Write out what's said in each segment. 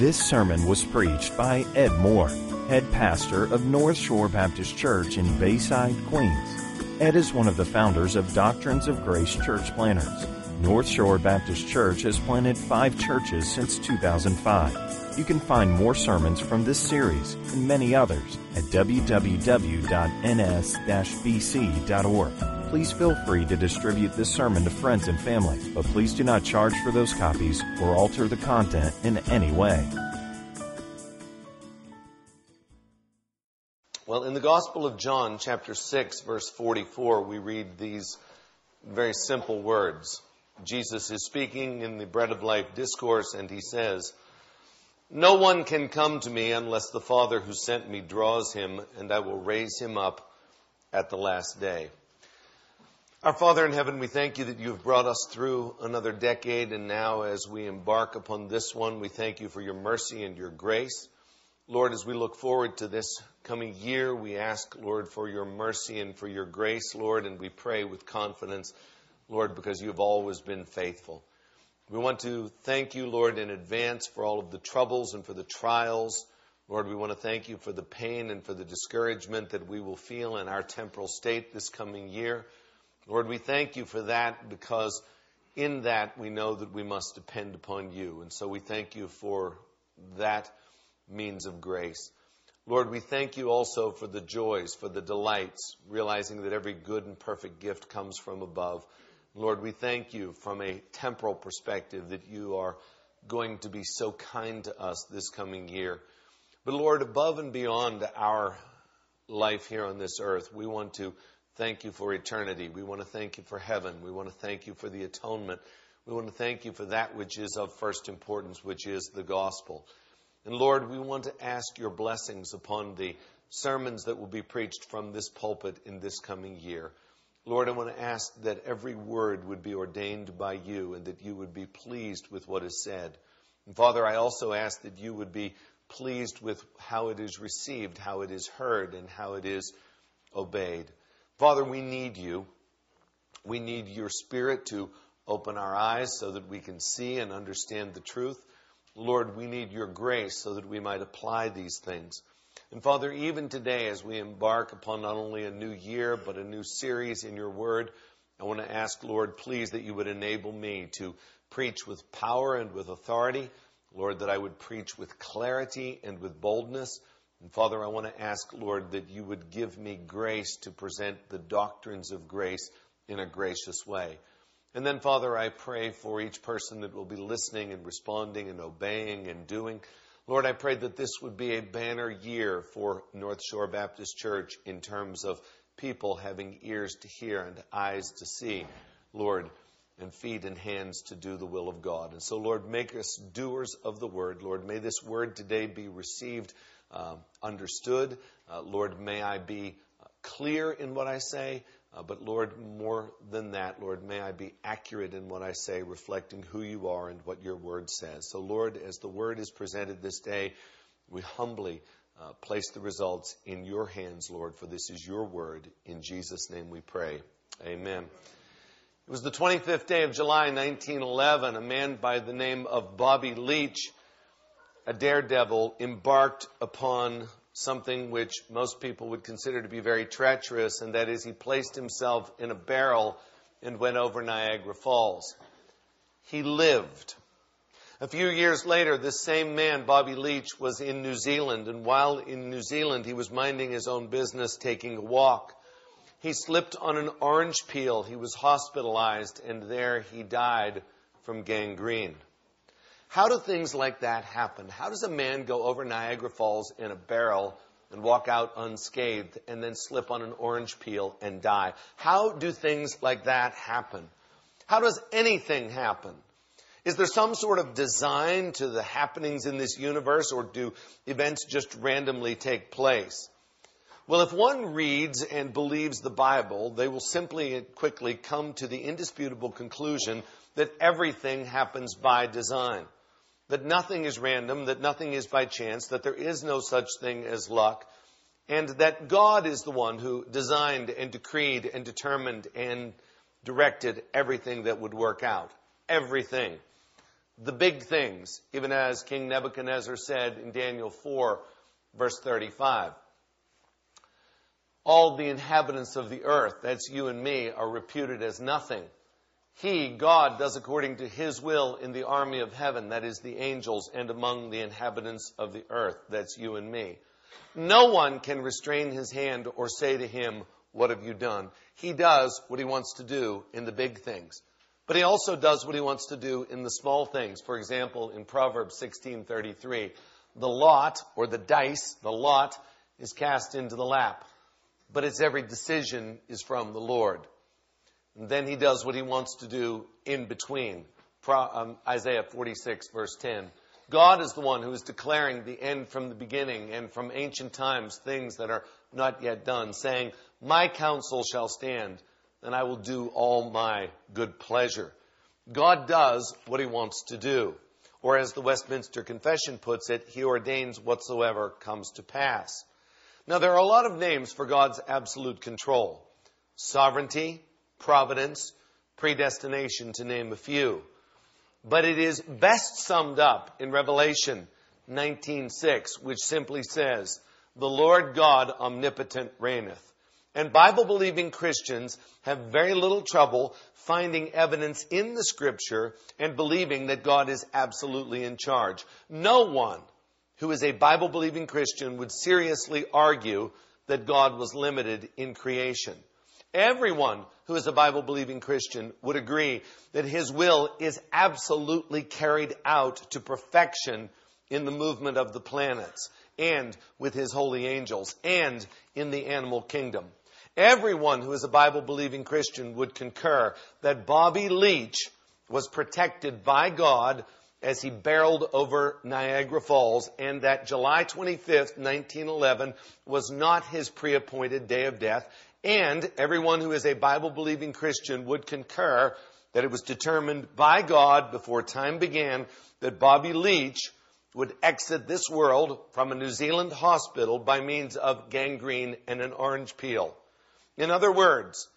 This sermon was preached by Ed Moore, head pastor of North Shore Baptist Church in Bayside, Queens. Ed is one of the founders of Doctrines of Grace Church Planters. North Shore Baptist Church has planted five churches since 2005. You can find more sermons from this series and many others at www.ns-bc.org. Please feel free to distribute this sermon to friends and family, but please do not charge for those copies or alter the content in any way. Well, in the Gospel of John, chapter 6, verse 44, we read these very simple words. Jesus is speaking in the Bread of Life discourse, and he says, No one can come to me unless the Father who sent me draws him, and I will raise him up at the last day. Our Father in heaven, we thank you that you have brought us through another decade, and now as we embark upon this one, we thank you for your mercy and your grace. Lord, as we look forward to this coming year, we ask, Lord, for your mercy and for your grace, Lord, and we pray with confidence, Lord, because you have always been faithful. We want to thank you, Lord, in advance for all of the troubles and for the trials. Lord, we want to thank you for the pain and for the discouragement that we will feel in our temporal state this coming year. Lord, we thank you for that because in that we know that we must depend upon you. And so we thank you for that means of grace. Lord, we thank you also for the joys, for the delights, realizing that every good and perfect gift comes from above. Lord, we thank you from a temporal perspective that you are going to be so kind to us this coming year. But Lord, above and beyond our life here on this earth, we want to thank you for eternity. We want to thank you for heaven. We want to thank you for the atonement. We want to thank you for that which is of first importance, which is the gospel. And Lord, we want to ask your blessings upon the sermons that will be preached from this pulpit in this coming year. Lord, I want to ask that every word would be ordained by you and that you would be pleased with what is said. And Father, I also ask that you would be pleased with how it is received, how it is heard, and how it is obeyed. Father, we need you. We need your Spirit to open our eyes so that we can see and understand the truth. Lord, we need your grace so that we might apply these things. And Father, even today, as we embark upon not only a new year, but a new series in your word, I want to ask, Lord, please that you would enable me to preach with power and with authority. Lord, that I would preach with clarity and with boldness. And Father, I want to ask, Lord, that you would give me grace to present the doctrines of grace in a gracious way. And then, Father, I pray for each person that will be listening and responding and obeying and doing. Lord, I pray that this would be a banner year for North Shore Baptist Church in terms of people having ears to hear and eyes to see, Lord, and feet and hands to do the will of God. And so, Lord, make us doers of the word. Lord, may this word today be received uh, understood. Uh, Lord, may I be clear in what I say, uh, but Lord, more than that, Lord, may I be accurate in what I say, reflecting who you are and what your word says. So, Lord, as the word is presented this day, we humbly uh, place the results in your hands, Lord, for this is your word. In Jesus' name we pray. Amen. It was the 25th day of July, 1911. A man by the name of Bobby Leach a daredevil embarked upon something which most people would consider to be very treacherous, and that is he placed himself in a barrel and went over Niagara Falls. He lived. A few years later, this same man, Bobby Leach, was in New Zealand, and while in New Zealand, he was minding his own business, taking a walk. He slipped on an orange peel. He was hospitalized, and there he died from gangrene. How do things like that happen? How does a man go over Niagara Falls in a barrel and walk out unscathed and then slip on an orange peel and die? How do things like that happen? How does anything happen? Is there some sort of design to the happenings in this universe or do events just randomly take place? Well, if one reads and believes the Bible, they will simply and quickly come to the indisputable conclusion that everything happens by design that nothing is random, that nothing is by chance, that there is no such thing as luck, and that God is the one who designed and decreed and determined and directed everything that would work out. Everything. the big things, even as King Nebuchadnezzar said in Daniel 4, verse 35. All the inhabitants of the earth, that's you and me, are reputed as nothing. He, God, does according to His will in the army of heaven, that is the angels, and among the inhabitants of the earth, that's you and me. No one can restrain His hand or say to Him, What have you done? He does what He wants to do in the big things. But He also does what He wants to do in the small things. For example, in Proverbs 16:33, the lot, or the dice, the lot, is cast into the lap but its every decision is from the Lord. And then he does what he wants to do in between. Um, Isaiah 46, verse 10. God is the one who is declaring the end from the beginning and from ancient times things that are not yet done, saying, My counsel shall stand, and I will do all my good pleasure. God does what he wants to do. Or as the Westminster Confession puts it, he ordains whatsoever comes to pass. Now, there are a lot of names for God's absolute control sovereignty, providence, predestination, to name a few. But it is best summed up in Revelation 19:6, which simply says, "The Lord God omnipotent reigneth." And Bible believing Christians have very little trouble finding evidence in the scripture and believing that God is absolutely in charge. No one who is a Bible believing Christian would seriously argue that God was limited in creation. Everyone who is a Bible believing Christian would agree that his will is absolutely carried out to perfection in the movement of the planets and with his holy angels and in the animal kingdom. Everyone who is a Bible believing Christian would concur that Bobby Leach was protected by God as he barreled over Niagara Falls, and that July 25th, 1911 was not his pre-appointed day of death. And everyone who is a Bible believing Christian would concur that it was determined by God before time began that Bobby Leach would exit this world from a New Zealand hospital by means of gangrene and an orange peel. In other words,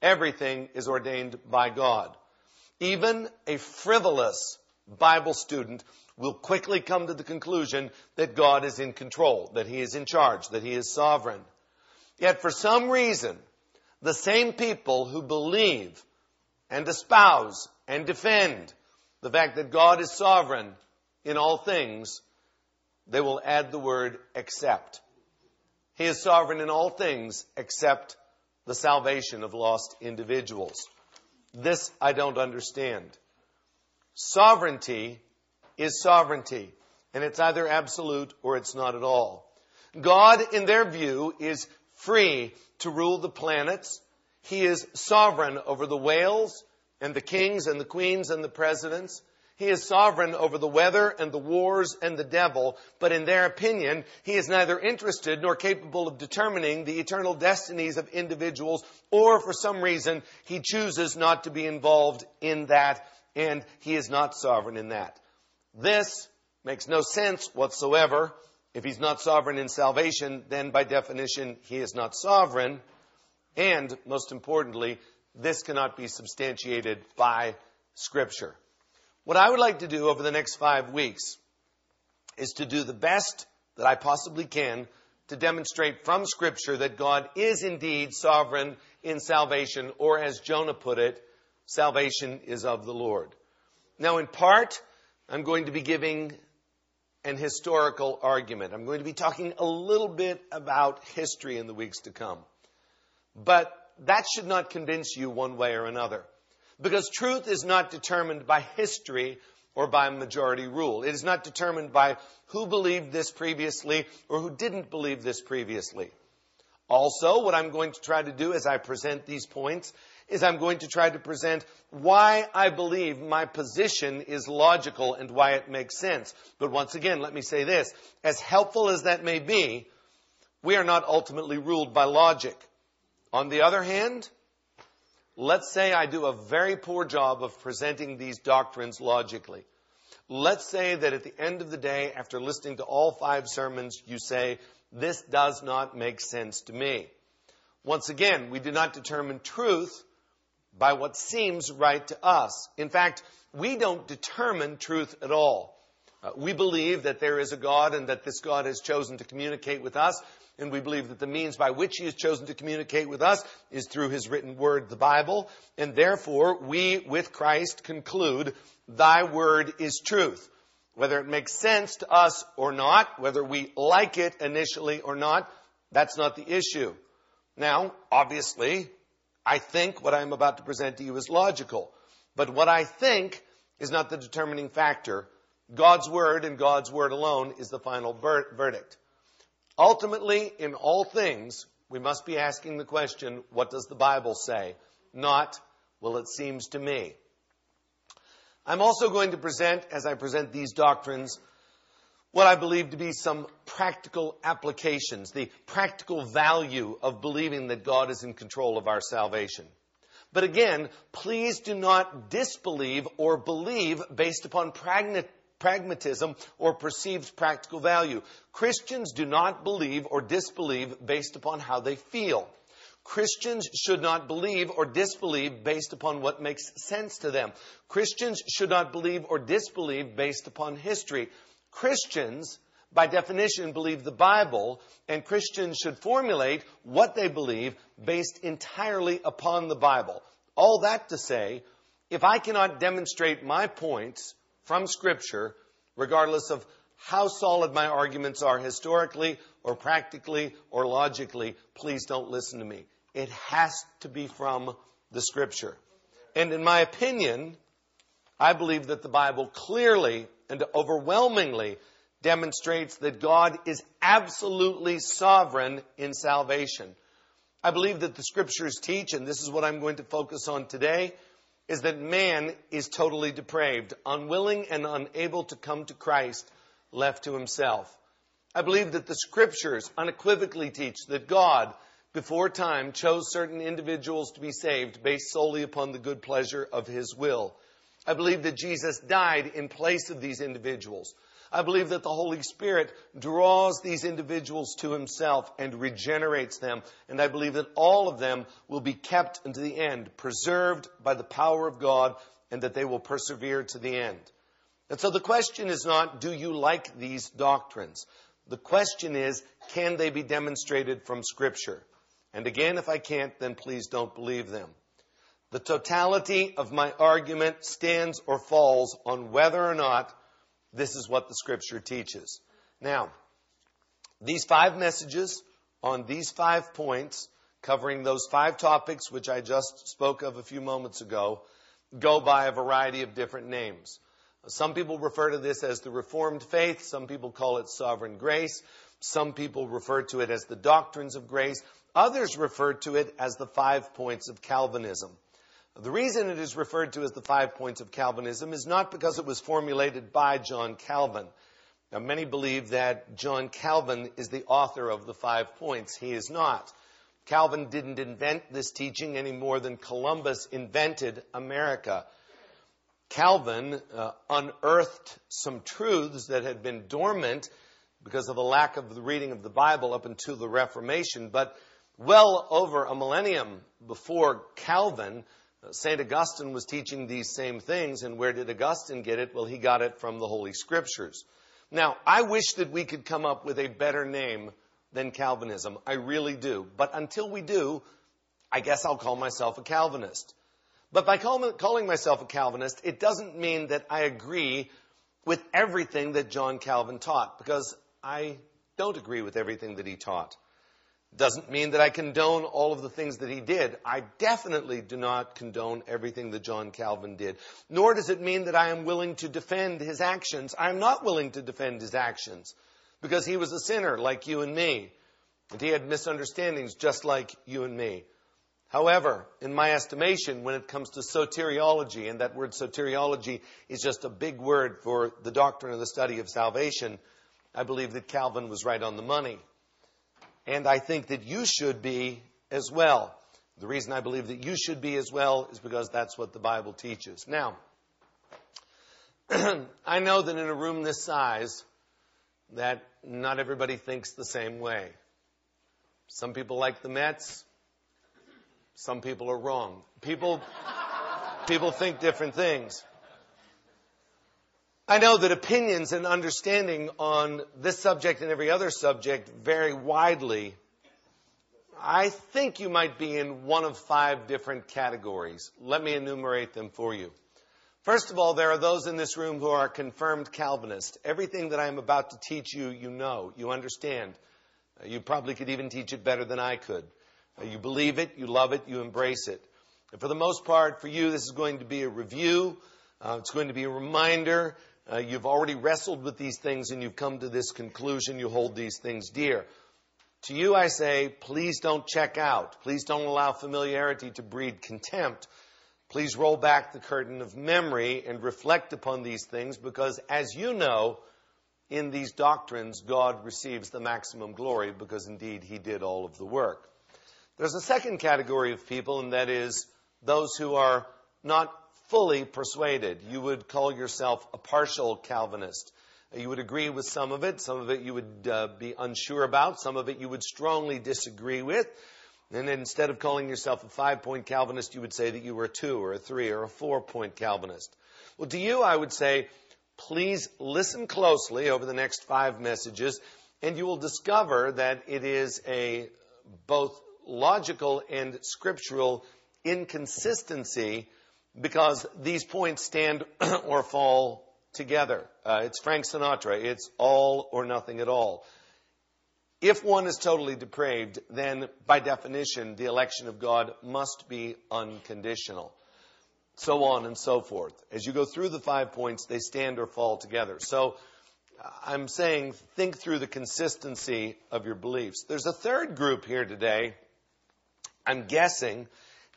everything is ordained by God. Even a frivolous Bible student will quickly come to the conclusion that God is in control, that He is in charge, that He is sovereign. Yet for some reason, the same people who believe and espouse and defend the fact that God is sovereign in all things, they will add the word except. He is sovereign in all things except the salvation of lost individuals. This I don't understand. Sovereignty is sovereignty, and it's either absolute or it's not at all. God, in their view, is free to rule the planets. He is sovereign over the whales and the kings and the queens and the presidents. He is sovereign over the weather and the wars and the devil, but in their opinion, he is neither interested nor capable of determining the eternal destinies of individuals, or for some reason, he chooses not to be involved in that and he is not sovereign in that. This makes no sense whatsoever. If he's not sovereign in salvation, then by definition, he is not sovereign. And most importantly, this cannot be substantiated by Scripture. What I would like to do over the next five weeks is to do the best that I possibly can to demonstrate from Scripture that God is indeed sovereign in salvation, or as Jonah put it, salvation is of the Lord. Now, in part, I'm going to be giving an historical argument. I'm going to be talking a little bit about history in the weeks to come. But that should not convince you one way or another. Because truth is not determined by history or by majority rule. It is not determined by who believed this previously or who didn't believe this previously. Also, what I'm going to try to do as I present these points is I'm going to try to present why I believe my position is logical and why it makes sense. But once again, let me say this. As helpful as that may be, we are not ultimately ruled by logic. On the other hand, let's say I do a very poor job of presenting these doctrines logically. Let's say that at the end of the day, after listening to all five sermons, you say, this does not make sense to me. Once again, we do not determine truth by what seems right to us. In fact, we don't determine truth at all. Uh, we believe that there is a God and that this God has chosen to communicate with us, and we believe that the means by which He has chosen to communicate with us is through His written word, the Bible, and therefore we, with Christ, conclude, Thy word is truth. Whether it makes sense to us or not, whether we like it initially or not, that's not the issue. Now, obviously, I think what I'm about to present to you is logical. But what I think is not the determining factor. God's word and God's word alone is the final ver- verdict. Ultimately, in all things, we must be asking the question, what does the Bible say? Not, well, it seems to me. I'm also going to present, as I present these doctrines, what I believe to be some practical applications, the practical value of believing that God is in control of our salvation. But again, please do not disbelieve or believe based upon pragmatism or perceived practical value. Christians do not believe or disbelieve based upon how they feel. Christians should not believe or disbelieve based upon what makes sense to them. Christians should not believe or disbelieve based upon history. Christians, by definition, believe the Bible, and Christians should formulate what they believe based entirely upon the Bible. All that to say, if I cannot demonstrate my points from Scripture, regardless of how solid my arguments are historically or practically or logically, please don't listen to me. It has to be from the Scripture. And in my opinion, I believe that the Bible clearly and overwhelmingly demonstrates that God is absolutely sovereign in salvation. I believe that the scriptures teach, and this is what I'm going to focus on today, is that man is totally depraved, unwilling and unable to come to Christ, left to himself. I believe that the scriptures unequivocally teach that God, before time, chose certain individuals to be saved based solely upon the good pleasure of his will. I believe that Jesus died in place of these individuals. I believe that the Holy Spirit draws these individuals to Himself and regenerates them. And I believe that all of them will be kept unto the end, preserved by the power of God, and that they will persevere to the end. And so the question is not, do you like these doctrines? The question is, can they be demonstrated from Scripture? And again, if I can't, then please don't believe them. The totality of my argument stands or falls on whether or not this is what the scripture teaches. Now, these five messages on these five points, covering those five topics which I just spoke of a few moments ago, go by a variety of different names. Some people refer to this as the Reformed faith. Some people call it sovereign grace. Some people refer to it as the doctrines of grace. Others refer to it as the five points of Calvinism. The reason it is referred to as the five points of Calvinism is not because it was formulated by John Calvin. Now, many believe that John Calvin is the author of the five points. He is not. Calvin didn't invent this teaching any more than Columbus invented America. Calvin uh, unearthed some truths that had been dormant because of a lack of the reading of the Bible up until the Reformation, but well over a millennium before Calvin, St. Augustine was teaching these same things, and where did Augustine get it? Well, he got it from the Holy Scriptures. Now, I wish that we could come up with a better name than Calvinism. I really do. But until we do, I guess I'll call myself a Calvinist. But by call, calling myself a Calvinist, it doesn't mean that I agree with everything that John Calvin taught, because I don't agree with everything that he taught. Doesn't mean that I condone all of the things that he did. I definitely do not condone everything that John Calvin did. Nor does it mean that I am willing to defend his actions. I am not willing to defend his actions because he was a sinner like you and me. And he had misunderstandings just like you and me. However, in my estimation, when it comes to soteriology, and that word soteriology is just a big word for the doctrine of the study of salvation, I believe that Calvin was right on the money and I think that you should be as well. The reason I believe that you should be as well is because that's what the Bible teaches. Now, I know that in a room this size, that not everybody thinks the same way. Some people like the Mets. Some people are wrong. People, people think different things. I know that opinions and understanding on this subject and every other subject vary widely. I think you might be in one of five different categories. Let me enumerate them for you. First of all, there are those in this room who are confirmed Calvinists. Everything that I am about to teach you, you know, you understand. You probably could even teach it better than I could. You believe it, you love it, you embrace it. And for the most part, for you, this is going to be a review. Uh, it's going to be a reminder. Uh, you've already wrestled with these things and you've come to this conclusion. You hold these things dear. To you, I say, please don't check out. Please don't allow familiarity to breed contempt. Please roll back the curtain of memory and reflect upon these things because, as you know, in these doctrines, God receives the maximum glory because indeed He did all of the work. There's a second category of people, and that is those who are not fully persuaded. You would call yourself a partial Calvinist. You would agree with some of it, some of it you would uh, be unsure about, some of it you would strongly disagree with. And instead of calling yourself a five point Calvinist, you would say that you were a two or a three or a four point Calvinist. Well, to you, I would say, please listen closely over the next five messages, and you will discover that it is a both logical and scriptural inconsistency because these points stand or fall together. Uh, it's Frank Sinatra. It's all or nothing at all. If one is totally depraved, then by definition, the election of God must be unconditional. So on and so forth. As you go through the five points, they stand or fall together. So uh, I'm saying think through the consistency of your beliefs. There's a third group here today, I'm guessing,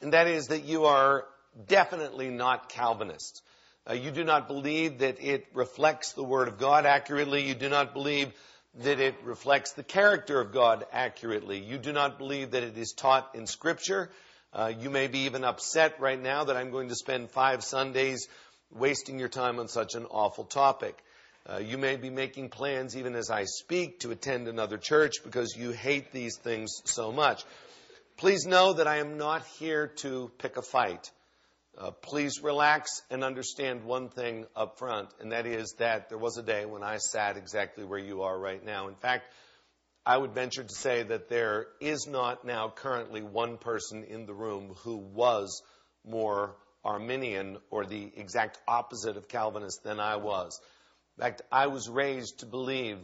and that is that you are definitely not Calvinist. Uh, you do not believe that it reflects the Word of God accurately. You do not believe that it reflects the character of God accurately. You do not believe that it is taught in Scripture. Uh, you may be even upset right now that I'm going to spend five Sundays wasting your time on such an awful topic. Uh, you may be making plans, even as I speak, to attend another church because you hate these things so much. Please know that I am not here to pick a fight. Uh, please relax and understand one thing up front, and that is that there was a day when I sat exactly where you are right now. In fact, I would venture to say that there is not now currently one person in the room who was more Arminian or the exact opposite of Calvinist than I was. In fact, I was raised to believe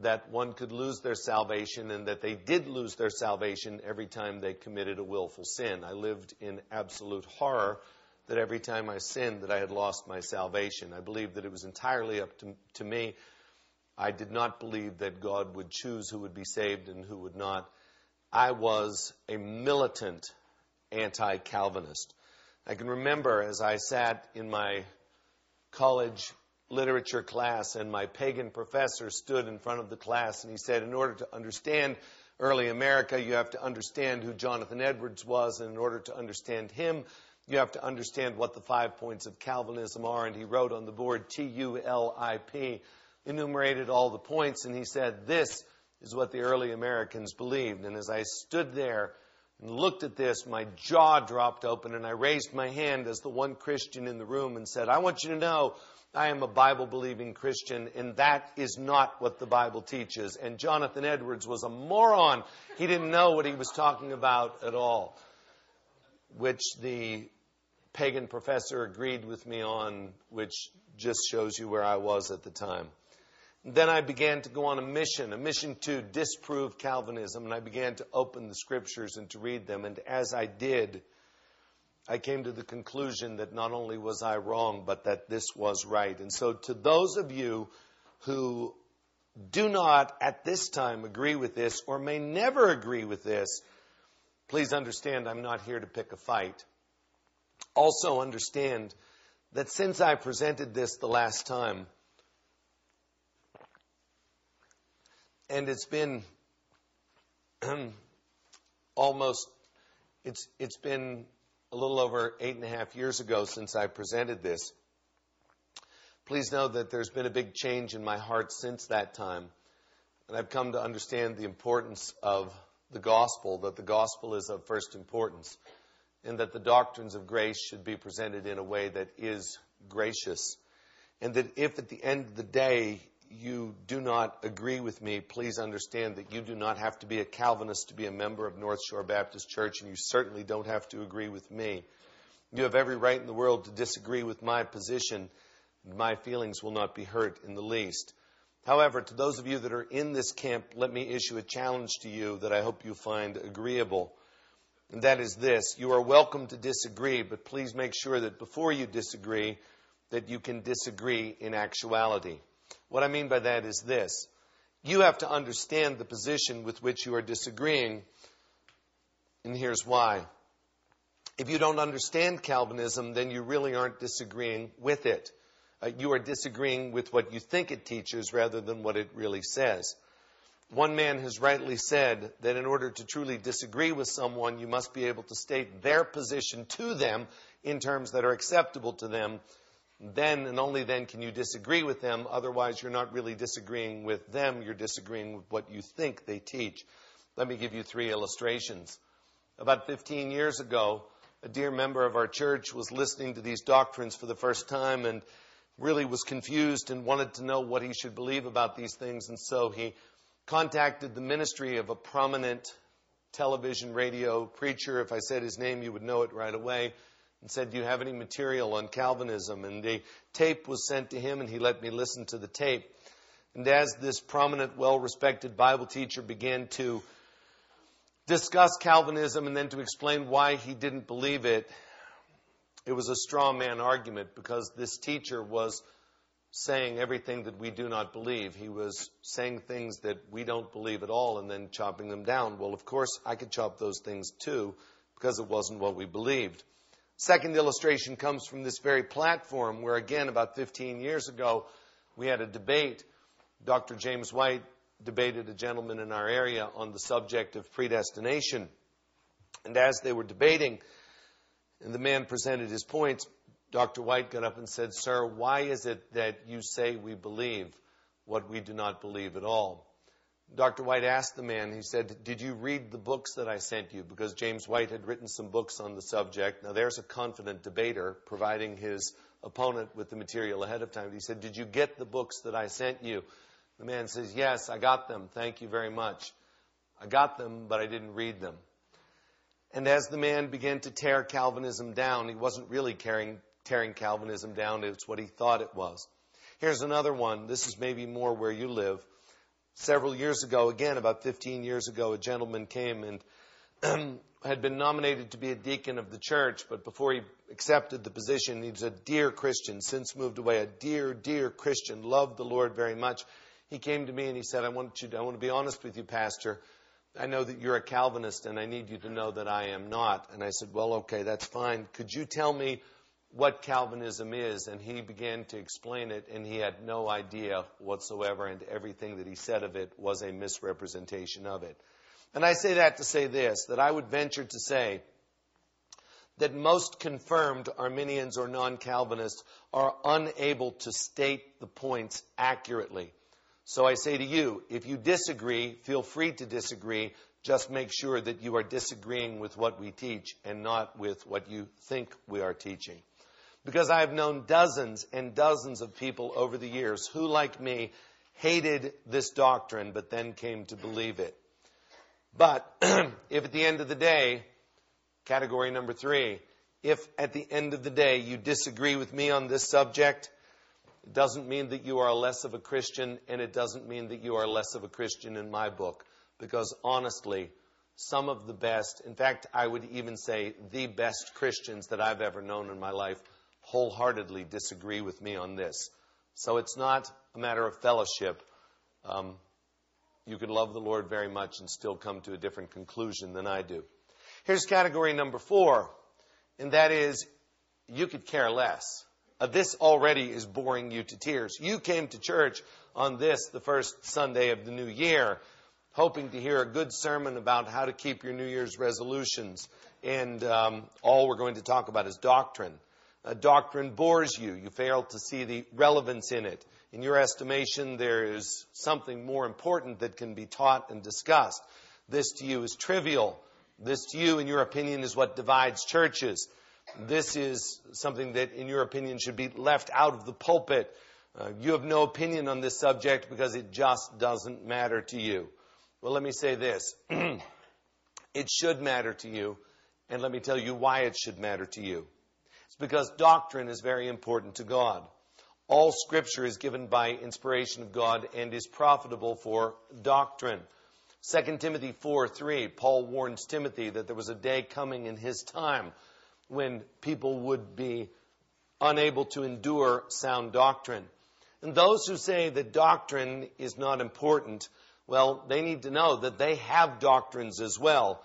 that one could lose their salvation and that they did lose their salvation every time they committed a willful sin. I lived in absolute horror that every time I sinned that I had lost my salvation. I believed that it was entirely up to, to me. I did not believe that God would choose who would be saved and who would not. I was a militant anti-Calvinist. I can remember as I sat in my college literature class, and my pagan professor stood in front of the class and he said, In order to understand early America, you have to understand who Jonathan Edwards was, and in order to understand him, you have to understand what the five points of Calvinism are. And he wrote on the board T U L I P, enumerated all the points, and he said, This is what the early Americans believed. And as I stood there, and looked at this, my jaw dropped open, and I raised my hand as the one Christian in the room and said, I want you to know I am a Bible believing Christian, and that is not what the Bible teaches. And Jonathan Edwards was a moron. He didn't know what he was talking about at all, which the pagan professor agreed with me on, which just shows you where I was at the time. then I began to go on a mission, a mission to disprove Calvinism, and I began to open the scriptures and to read them. And as I did, I came to the conclusion that not only was I wrong, but that this was right. And so, to those of you who do not at this time agree with this or may never agree with this, please understand I'm not here to pick a fight. Also, understand that since I presented this the last time, and it's been almost it's it's been a little over eight and a half years ago since I presented this. Please know that there's been a big change in my heart since that time. And I've come to understand the importance of the gospel, that the gospel is of first importance, and that the doctrines of grace should be presented in a way that is gracious. And that if at the end of the day you do not agree with me, please understand that you do not have to be a Calvinist to be a member of North Shore Baptist Church, and you certainly don't have to agree with me. You have every right in the world to disagree with my position. My feelings will not be hurt in the least. However, to those of you that are in this camp, let me issue a challenge to you that I hope you find agreeable. And that is this. You are welcome to disagree, but please make sure that before you disagree, that you can disagree in actuality. What I mean by that is this. You have to understand the position with which you are disagreeing, and here's why. If you don't understand Calvinism, then you really aren't disagreeing with it uh, you are disagreeing with what you think it teaches rather than what it really says. One man has rightly said that in order to truly disagree with someone, you must be able to state their position to them in terms that are acceptable to them. Then and only then can you disagree with them. Otherwise, you're not really disagreeing with them, you're disagreeing with what you think they teach. Let me give you three illustrations. About 15 years ago, a dear member of our church was listening to these doctrines for the first time and really was confused and wanted to know what he should believe about these things. And so he contacted the ministry of a prominent television radio preacher. If I said his name, you would know it right away. And said, Do you have any material on Calvinism? And the tape was sent to him, and he let me listen to the tape. And as this prominent, well respected Bible teacher began to discuss Calvinism and then to explain why he didn't believe it, it was a straw man argument because this teacher was saying everything that we do not believe. He was saying things that we don't believe at all and then chopping them down. Well, of course, I could chop those things too because it wasn't what we believed. Second illustration comes from this very platform where, again, about 15 years ago, we had a debate. Dr. James White debated a gentleman in our area on the subject of predestination. And as they were debating, and the man presented his points. Dr. White got up and said, Sir, why is it that you say we believe what we do not believe at all? Dr. White asked the man, he said, Did you read the books that I sent you? Because James White had written some books on the subject. Now, there's a confident debater providing his opponent with the material ahead of time. He said, Did you get the books that I sent you? The man says, Yes, I got them. Thank you very much. I got them, but I didn't read them. And as the man began to tear Calvinism down, he wasn't really tearing, tearing Calvinism down, it's what he thought it was. Here's another one. This is maybe more where you live. Several years ago, again, about 15 years ago, a gentleman came and had been nominated to be a deacon of the church, but before he accepted the position, he was a dear Christian, since moved away, a dear, dear Christian, loved the Lord very much. He came to me and he said, I want you to, I want to be honest with you, Pastor. I know that you're a Calvinist and I need you to know that I am not. And I said, Well, okay, that's fine. Could you tell me what Calvinism is? And he began to explain it and he had no idea whatsoever and everything that he said of it was a misrepresentation of it. And I say that to say this, that I would venture to say that most confirmed Arminians or non-Calvinists are unable to state the points accurately. So I say to you, if you disagree, feel free to disagree. Just make sure that you are disagreeing with what we teach and not with what you think we are teaching. Because I have known dozens and dozens of people over the years who, like me, hated this doctrine but then came to believe it. But if at the end of the day, category number three, if at the end of the day you disagree with me on this subject, it doesn't mean that you are less of a Christian, and it doesn't mean that you are less of a Christian in my book. Because honestly, some of the best, in fact, I would even say the best Christians that I've ever known in my life, wholeheartedly disagree with me on this. So it's not a matter of fellowship. Um, you could love the Lord very much and still come to a different conclusion than I do. Here's category number four, and that is you could care less. Uh, this already is boring you to tears. You came to church on this, the first Sunday of the new year, hoping to hear a good sermon about how to keep your New Year's resolutions. And um, all we're going to talk about is doctrine. Doctrine bores you. You fail to see the relevance in it. In your estimation, there is something more important that can be taught and discussed. This to you is trivial. This to you, in your opinion, is what divides churches. This is something that, in your opinion, should be left out of the pulpit. Uh, you have no opinion on this subject because it just doesn't matter to you. Well, let me say this. it should matter to you, and let me tell you why it should matter to you. It's because doctrine is very important to God. All scripture is given by inspiration of God and is profitable for doctrine. 2 Timothy 4 3, Paul warns Timothy that there was a day coming in his time when people would be unable to endure sound doctrine. And those who say that doctrine is not important, well, they need to know that they have doctrines as well.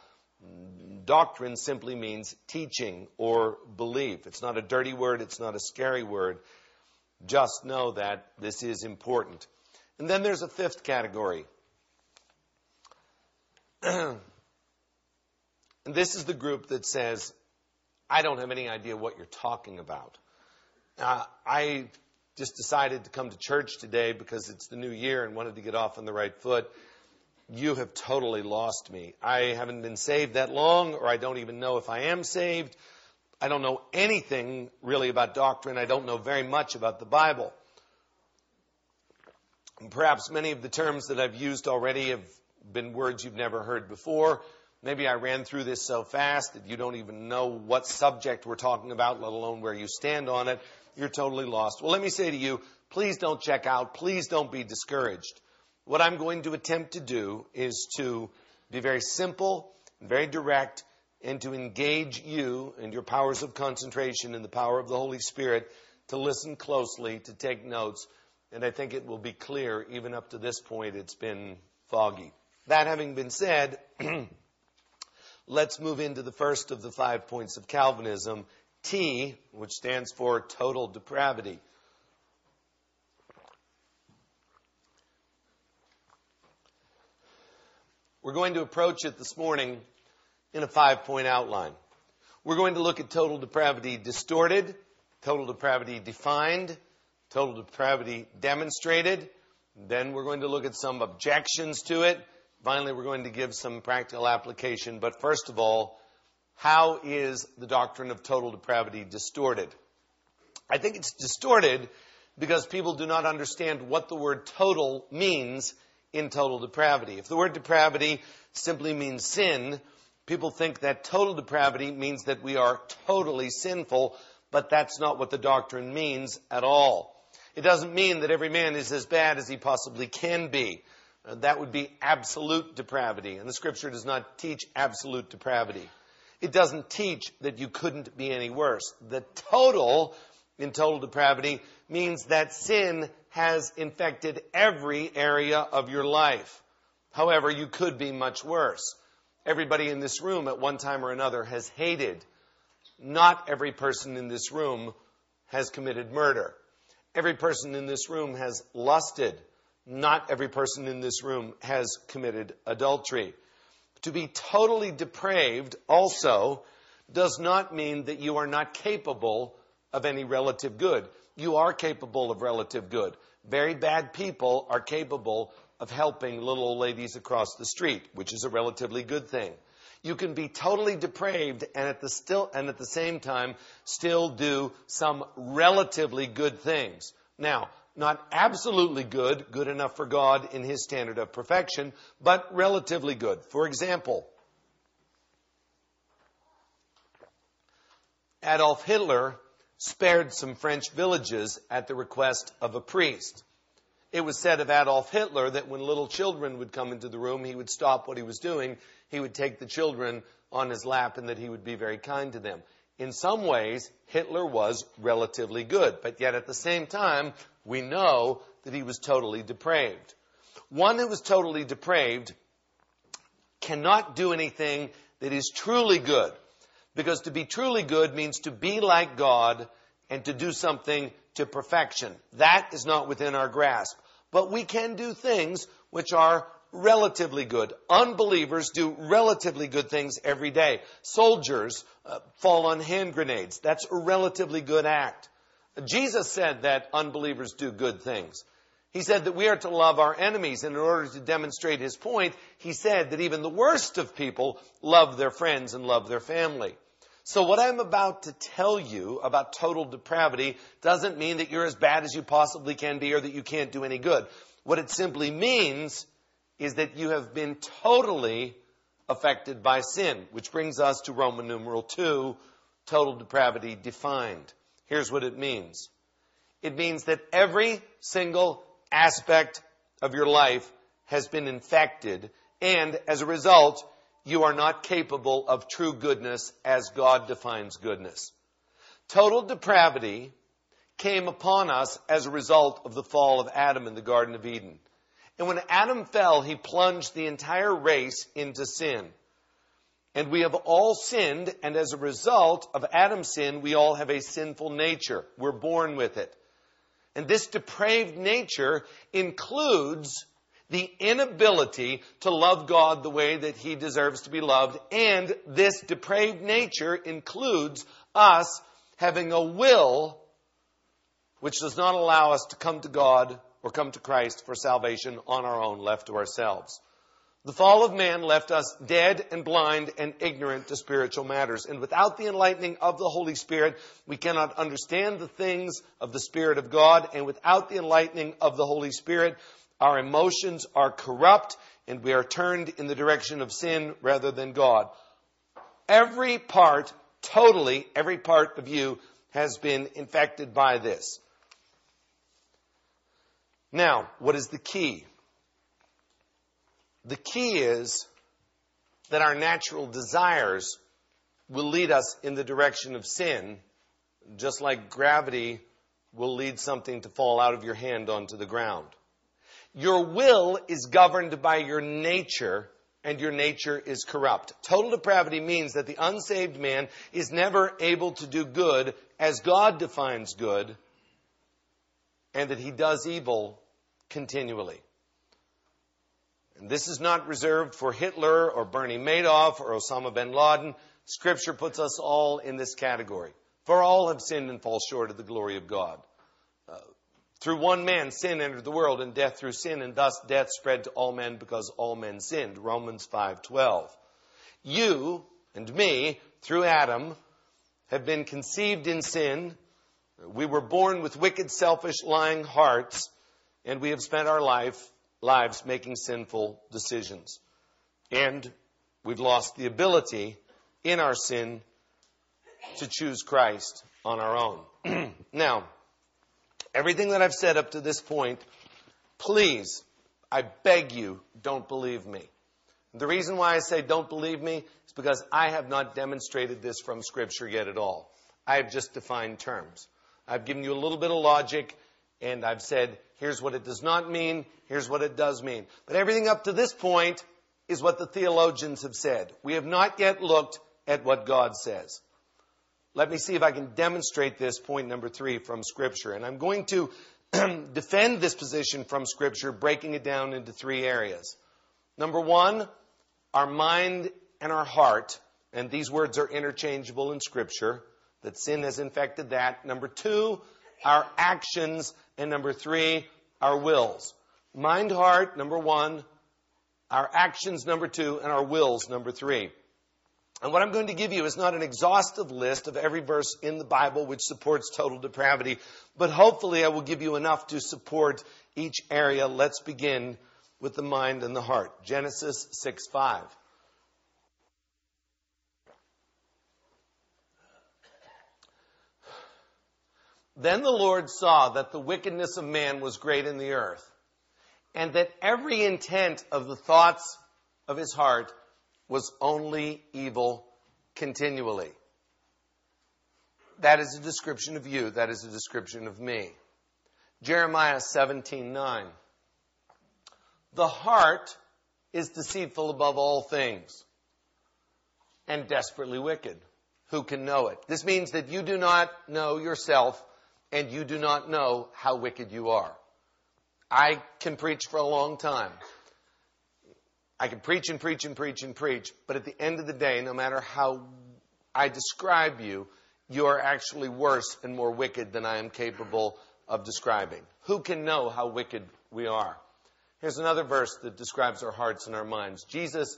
Doctrine simply means teaching or belief. It's not a dirty word, it's not a scary word. Just know that this is important. And then there's a fifth category. and this is the group that says, I don't have any idea what you're talking about. Uh, I just decided to come to church today because it's the new year and wanted to get off on the right foot. You have totally lost me. I haven't been saved that long, or I don't even know if I am saved. I don't know anything really about doctrine. I don't know very much about the Bible. And perhaps many of the terms that I've used already have been words you've never heard before. Maybe I ran through this so fast that you don't even know what subject we're talking about, let alone where you stand on it. You're totally lost. Well, let me say to you, please don't check out. Please don't be discouraged. What I'm going to attempt to do is to be very simple, very direct, and to engage you and your powers of concentration and the power of the Holy Spirit to listen closely, to take notes. And I think it will be clear, even up to this point, it's been foggy. That having been said, let's move into the first of the five points of Calvinism, T, which stands for total depravity. We're going to approach it this morning in a five point outline. We're going to look at total depravity distorted, total depravity defined, total depravity demonstrated. Then we're going to look at some objections to it, Finally, we're going to give some practical application, but first of all, how is the doctrine of total depravity distorted? I think it's distorted because people do not understand what the word total means in total depravity. If the word depravity simply means sin, people think that total depravity means that we are totally sinful, but that's not what the doctrine means at all. It doesn't mean that every man is as bad as he possibly can be. Uh, that would be absolute depravity. And the scripture does not teach absolute depravity. It doesn't teach that you couldn't be any worse. The total in total depravity means that sin has infected every area of your life. However, you could be much worse. Everybody in this room at one time or another has hated. Not every person in this room has committed murder. Every person in this room has lusted not every person in this room has committed adultery. To be totally depraved also does not mean that you are not capable of any relative good. You are capable of relative good. Very bad people are capable of helping little old ladies across the street, which is a relatively good thing. You can be totally depraved and at the still and at the same time still do some relatively good things. Now, not absolutely good, good enough for God in his standard of perfection, but relatively good. For example, Adolf Hitler spared some French villages at the request of a priest. It was said of Adolf Hitler that when little children would come into the room, he would stop what he was doing, he would take the children on his lap, and that he would be very kind to them. In some ways, Hitler was relatively good, but yet at the same time, we know that he was totally depraved. One who is totally depraved cannot do anything that is truly good. Because to be truly good means to be like God and to do something to perfection. That is not within our grasp. But we can do things which are relatively good. Unbelievers do relatively good things every day. Soldiers uh, fall on hand grenades. That's a relatively good act. Jesus said that unbelievers do good things. He said that we are to love our enemies, and in order to demonstrate his point, he said that even the worst of people love their friends and love their family. So what I'm about to tell you about total depravity doesn't mean that you're as bad as you possibly can be or that you can't do any good. What it simply means is that you have been totally affected by sin, which brings us to Roman numeral 2, total depravity defined. Here's what it means. It means that every single aspect of your life has been infected, and as a result, you are not capable of true goodness as God defines goodness. Total depravity came upon us as a result of the fall of Adam in the Garden of Eden. And when Adam fell, he plunged the entire race into sin. And we have all sinned, and as a result of Adam's sin, we all have a sinful nature. We're born with it. And this depraved nature includes the inability to love God the way that He deserves to be loved. And this depraved nature includes us having a will which does not allow us to come to God or come to Christ for salvation on our own, left to ourselves. The fall of man left us dead and blind and ignorant to spiritual matters. And without the enlightening of the Holy Spirit, we cannot understand the things of the Spirit of God. And without the enlightening of the Holy Spirit, our emotions are corrupt and we are turned in the direction of sin rather than God. Every part, totally, every part of you has been infected by this. Now, what is the key? The key is that our natural desires will lead us in the direction of sin, just like gravity will lead something to fall out of your hand onto the ground. Your will is governed by your nature, and your nature is corrupt. Total depravity means that the unsaved man is never able to do good as God defines good, and that he does evil continually. And this is not reserved for Hitler or Bernie Madoff or Osama bin Laden. Scripture puts us all in this category. For all have sinned and fall short of the glory of God. Through one man, sin entered the world, and death through sin, and thus death spread to all men because all men sinned. Romans 5:12. You and me, through Adam, have been conceived in sin. We were born with wicked, selfish, lying hearts, and we have spent our life lives making sinful decisions. And we've lost the ability in our sin to choose Christ on our own. now, everything that I've said up to this point, please, I beg you, don't believe me. The reason why I say don't believe me is because I have not demonstrated this from Scripture yet at all. I have just defined terms. I've given you a little bit of logic, and I've said Here's what it does not mean. Here's what it does mean. But everything up to this point is what the theologians have said. We have not yet looked at what God says. Let me see if I can demonstrate this point number three from Scripture. And I'm going to defend this position from Scripture, breaking it down into three areas. Number one, our mind and our heart. And these words are interchangeable in Scripture, that sin has infected that. Number two, our actions, and number three, our wills. Mind, heart, number one, our actions, number two, and our wills, number three. And what I'm going to give you is not an exhaustive list of every verse in the Bible which supports total depravity, but hopefully I will give you enough to support each area. Let's begin with the mind and the heart. Genesis 6 5. Then the Lord saw that the wickedness of man was great in the earth, and that every intent of the thoughts of his heart was only evil continually. That is a description of you. That is a description of me. Jeremiah 17:9. The heart is deceitful above all things and desperately wicked. Who can know it? This means that you do not know yourself and you do not know how wicked you are. I can preach for a long time. I can preach and preach and preach and preach, but at the end of the day, no matter how I describe you, you are actually worse and more wicked than I am capable of describing. Who can know how wicked we are. Here's another verse that describes our hearts and our minds. Jesus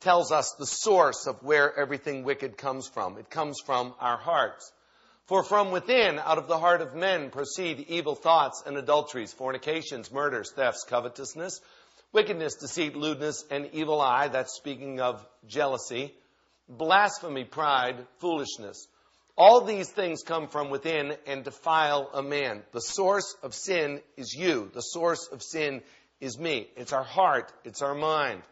tells us the source of where everything wicked comes from. It comes from our hearts. For from within, out of the heart of men, proceed evil thoughts and adulteries, fornications, murders, thefts, covetousness, wickedness, deceit, lewdness, and evil eye. That's speaking of jealousy, blasphemy, pride, foolishness. All these things come from within and defile a man. The source of sin is you. The source of sin is me. It's our heart. It's our mind.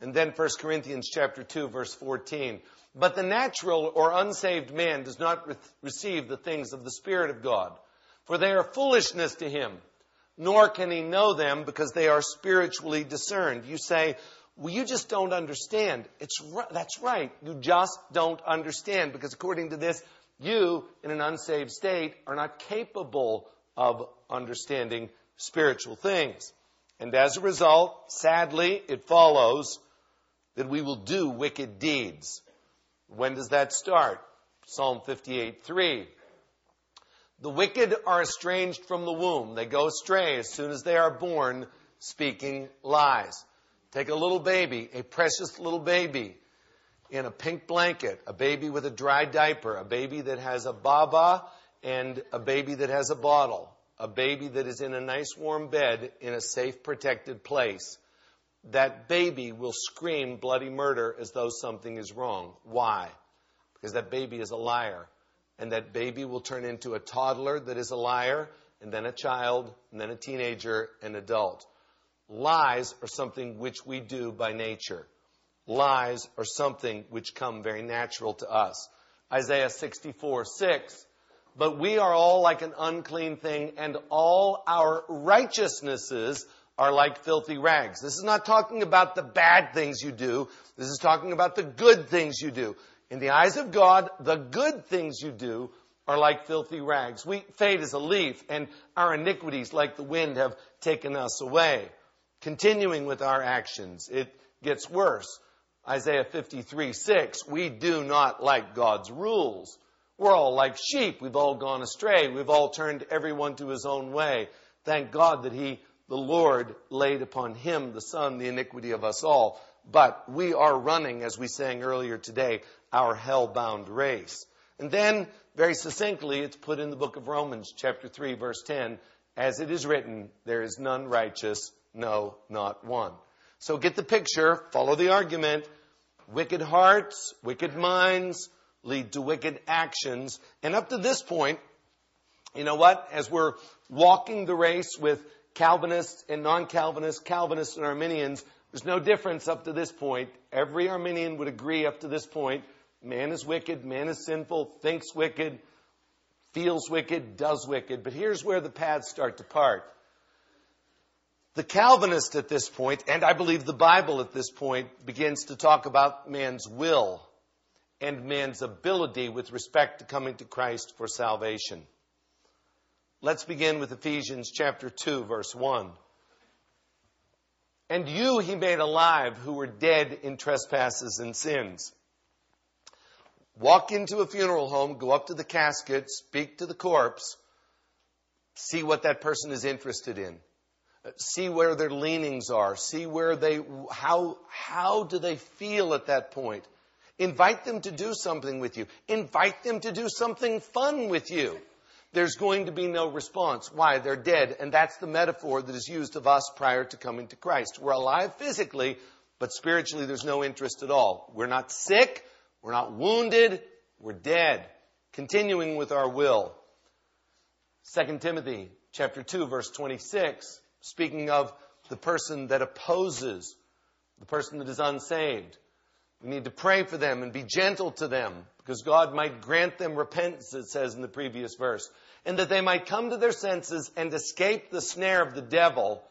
And then 1 Corinthians chapter 2 verse 14. But the natural or unsaved man does not re- receive the things of the Spirit of God, for they are foolishness to him, nor can he know them because they are spiritually discerned. You say, well, you just don't understand. It's, that's right. You just don't understand because according to this, you, in an unsaved state, are not capable of understanding spiritual things. And as a result, sadly, it follows that we will do wicked deeds. When does that start? Psalm 58 3. The wicked are estranged from the womb. They go astray as soon as they are born, speaking lies. Take a little baby, a precious little baby, in a pink blanket, a baby with a dry diaper, a baby that has a baba, and a baby that has a bottle, a baby that is in a nice warm bed in a safe, protected place that baby will scream bloody murder as though something is wrong. Why? Because that baby is a liar. And that baby will turn into a toddler that is a liar, and then a child, and then a teenager, and adult. Lies are something which we do by nature. Lies are something which come very natural to us. Isaiah 64, 6. But we are all like an unclean thing, and all our righteousnesses are like filthy rags. This is not talking about the bad things you do. This is talking about the good things you do. In the eyes of God, the good things you do are like filthy rags. We fade as a leaf, and our iniquities, like the wind, have taken us away. Continuing with our actions, it gets worse. Isaiah 53, 6, we do not like God's rules. We're all like sheep. We've all gone astray. We've all turned everyone to his own way. Thank God that he the Lord laid upon him, the Son, the iniquity of us all. But we are running, as we sang earlier today, our hell-bound race. And then, very succinctly, it's put in the book of Romans, chapter 3, verse 10, as it is written, there is none righteous, no, not one. So get the picture, follow the argument. Wicked hearts, wicked minds lead to wicked actions. And up to this point, you know what? As we're walking the race with Calvinists and non-Calvinists, Calvinists and Arminians, there's no difference up to this point. Every Arminian would agree up to this point. Man is wicked, man is sinful, thinks wicked, feels wicked, does wicked. But here's where the paths start to part. The Calvinist at this point, and I believe the Bible at this point, begins to talk about man's will and man's ability with respect to coming to Christ for salvation. Let's begin with Ephesians chapter 2, verse 1. And you he made alive who were dead in trespasses and sins. Walk into a funeral home, go up to the casket, speak to the corpse, see what that person is interested in. See where their leanings are. See where they, how, how do they feel at that point? Invite them to do something with you. Invite them to do something fun with you there's going to be no response. Why? They're dead. And that's the metaphor that is used of us prior to coming to Christ. We're alive physically, but spiritually there's no interest at all. We're not sick. We're not wounded. We're dead. Continuing with our will. 2 Timothy chapter 2 verse 26, speaking of the person that opposes, the person that is unsaved. We need to pray for them and be gentle to them because God might grant them repentance, it says in the previous verse, and that they might come to their senses and escape the snare of the devil,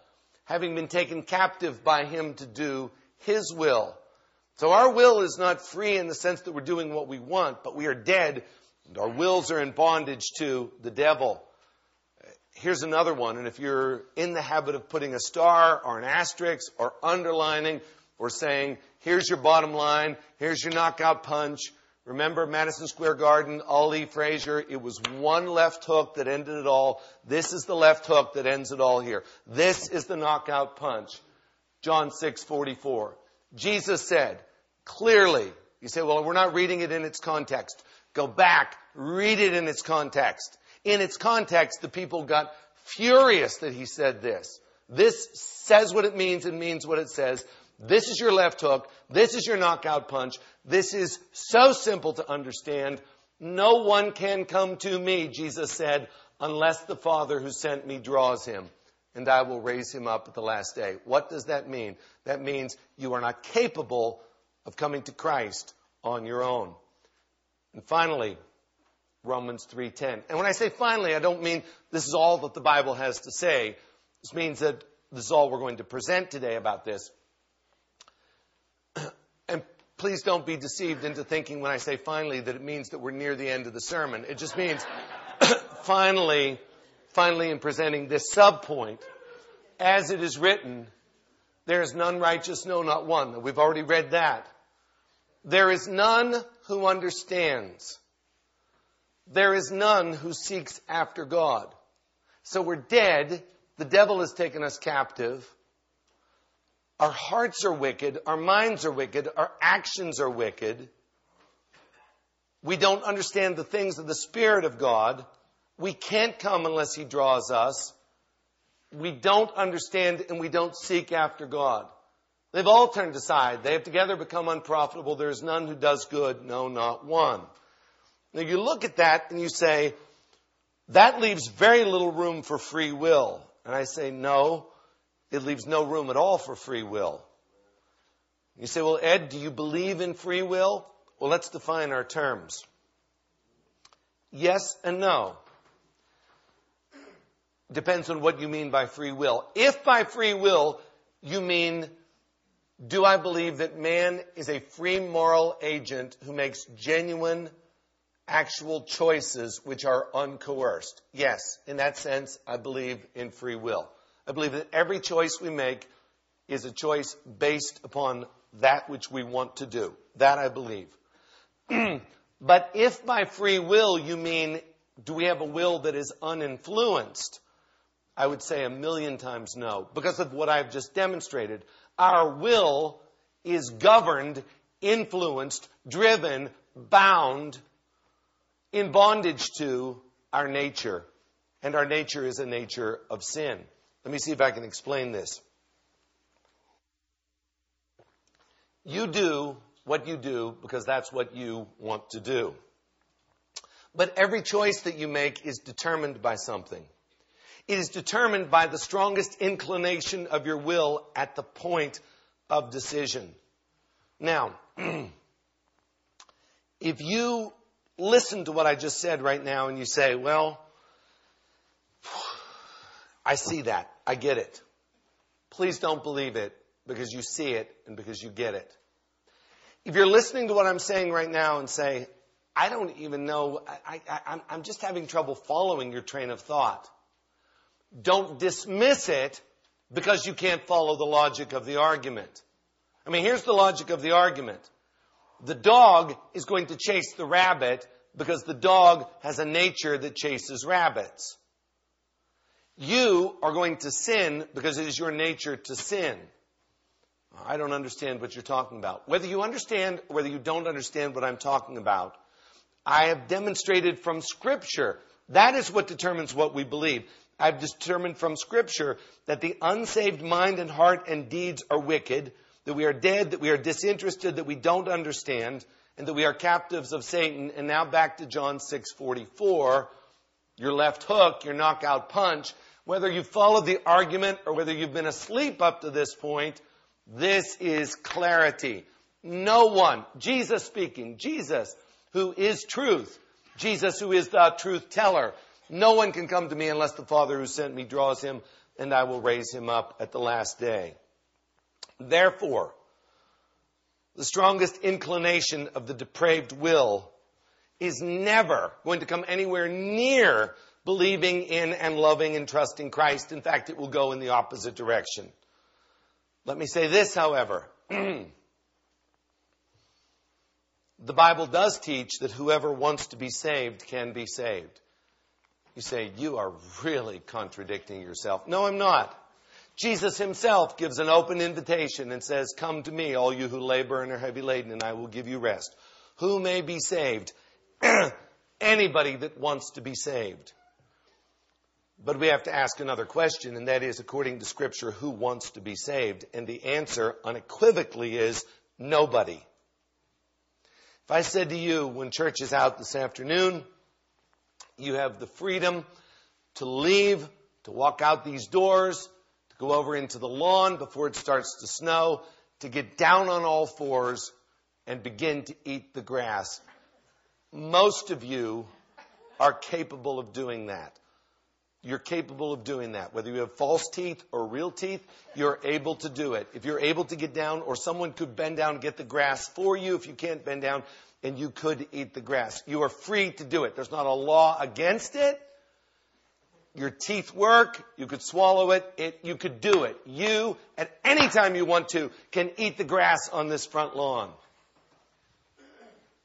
having been taken captive by him to do his will. So our will is not free in the sense that we're doing what we want, but we are dead and our wills are in bondage to the devil. Here's another one, and if you're in the habit of putting a star or an asterisk or underlining or saying, here's your bottom line, here's your knockout punch, Remember Madison Square Garden, Ali Frazier, it was one left hook that ended it all. This is the left hook that ends it all here. This is the knockout punch. John 6:44. Jesus said, clearly, you say, well, we're not reading it in its context. Go back, read it in its context. In its context, the people got furious that he said this. This says what it means and means what it says. This is your left hook. This is your knockout punch. This is so simple to understand. No one can come to me, Jesus said, unless the Father who sent me draws him, and I will raise him up at the last day. What does that mean? That means you are not capable of coming to Christ on your own. And finally, Romans 3:10. And when I say finally, I don't mean this is all that the Bible has to say. This means that this is all we're going to present today about this. And please don't be deceived into thinking when I say finally that it means that we're near the end of the sermon. It just means finally, finally in presenting this subpoint, as it is written, there is none righteous, no, not one. We've already read that. There is none who understands. There is none who seeks after God. So we're dead. The devil has taken us captive. Our hearts are wicked. Our minds are wicked. Our actions are wicked. We don't understand the things of the Spirit of God. We can't come unless He draws us. We don't understand and we don't seek after God. They've all turned aside. They have together become unprofitable. There is none who does good, no, not one. Now you look at that and you say, that leaves very little room for free will. And I say, no, it leaves no room at all for free will. You say, well, Ed, do you believe in free will? Well, let's define our terms. Yes and no. Depends on what you mean by free will. If by free will you mean, do I believe that man is a free moral agent who makes genuine, actual choices which are uncoerced? Yes, in that sense, I believe in free will. I believe that every choice we make is a choice based upon that which we want to do. That I believe. but if by free will you mean, do we have a will that is uninfluenced? I would say a million times no, because of what I've just demonstrated. Our will is governed, influenced, driven, bound, in bondage to our nature. And our nature is a nature of sin. Let me see if I can explain this. You do what you do because that's what you want to do. But every choice that you make is determined by something. It is determined by the strongest inclination of your will at the point of decision. Now, if you listen to what I just said right now and you say, well, I see that. I get it. Please don't believe it because you see it and because you get it. If you're listening to what I'm saying right now and say, I don't even know, I, I'm just having trouble following your train of thought. Don't dismiss it because you can't follow the logic of the argument. I mean, here's the logic of the argument. The dog is going to chase the rabbit because the dog has a nature that chases rabbits. You are going to sin because it is your nature to sin. I don't understand what you're talking about. Whether you understand or whether you don't understand what I'm talking about, I have demonstrated from Scripture. That is what determines what we believe. I've determined from Scripture that the unsaved mind and heart and deeds are wicked, that we are dead, that we are disinterested, that we don't understand, and that we are captives of Satan. And now back to John 6:44, your left hook, your knockout punch whether you followed the argument or whether you've been asleep up to this point, this is clarity. No one, Jesus speaking, Jesus who is truth, Jesus who is the truth teller, no one can come to me unless the Father who sent me draws him, and I will raise him up at the last day. Therefore, the strongest inclination of the depraved will is never going to come anywhere near believing in and loving and trusting Christ. In fact, it will go in the opposite direction. Let me say this, however. The Bible does teach that whoever wants to be saved can be saved. You say, You are really contradicting yourself. No, I'm not. Jesus himself gives an open invitation and says, Come to me, all you who labor and are heavy laden, and I will give you rest. Who may be saved? Anybody that wants to be saved. But we have to ask another question, and that is, according to Scripture, who wants to be saved? And the answer unequivocally is nobody. If I said to you when church is out this afternoon, you have the freedom to leave, to walk out these doors, to go over into the lawn before it starts to snow, to get down on all fours and begin to eat the grass. Most of you are capable of doing that. You're capable of doing that. Whether you have false teeth or real teeth, you're able to do it. If you're able to get down, or someone could bend down and get the grass for you if you can't bend down, and you could eat the grass. You are free to do it. There's not a law against it. Your teeth work. You could swallow it. it. You could do it. You, at any time you want to, can eat the grass on this front lawn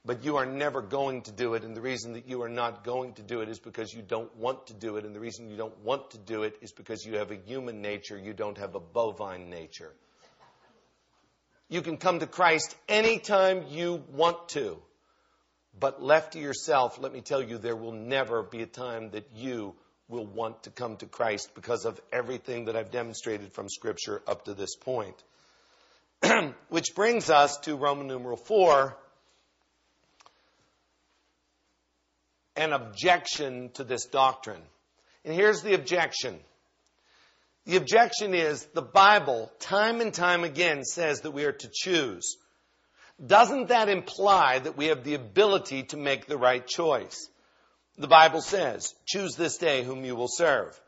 but you are never going to do it. And the reason that you are not going to do it is because you don't want to do it. And the reason you don't want to do it is because you have a human nature, you don't have a bovine nature. You can come to Christ anytime you want to. But left to yourself, let me tell you, there will never be a time that you will want to come to Christ because of everything that I've demonstrated from Scripture up to this point. Which brings us to Roman numeral 4 an objection to this doctrine. And here's the objection. The objection is the Bible, time and time again, says that we are to choose. Doesn't that imply that we have the ability to make the right choice? The Bible says, choose this day whom you will serve.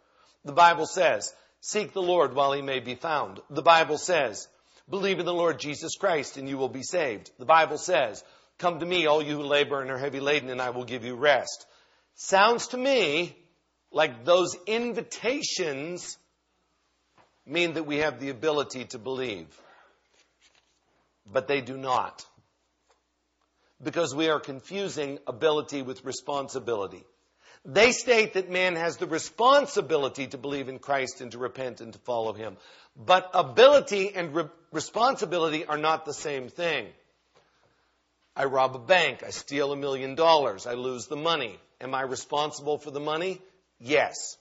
The Bible says, seek the Lord while he may be found. The Bible says, believe in the Lord Jesus Christ and you will be saved. The Bible says, Come to me, all you who labor and are heavy laden, and I will give you rest. Sounds to me like those invitations mean that we have the ability to believe. But they do not. Because we are confusing ability with responsibility. They state that man has the responsibility to believe in Christ and to repent and to follow him. But ability and re- responsibility are not the same thing. I rob a bank. I steal a million dollars. I lose the money. Am I responsible for the money? Yes.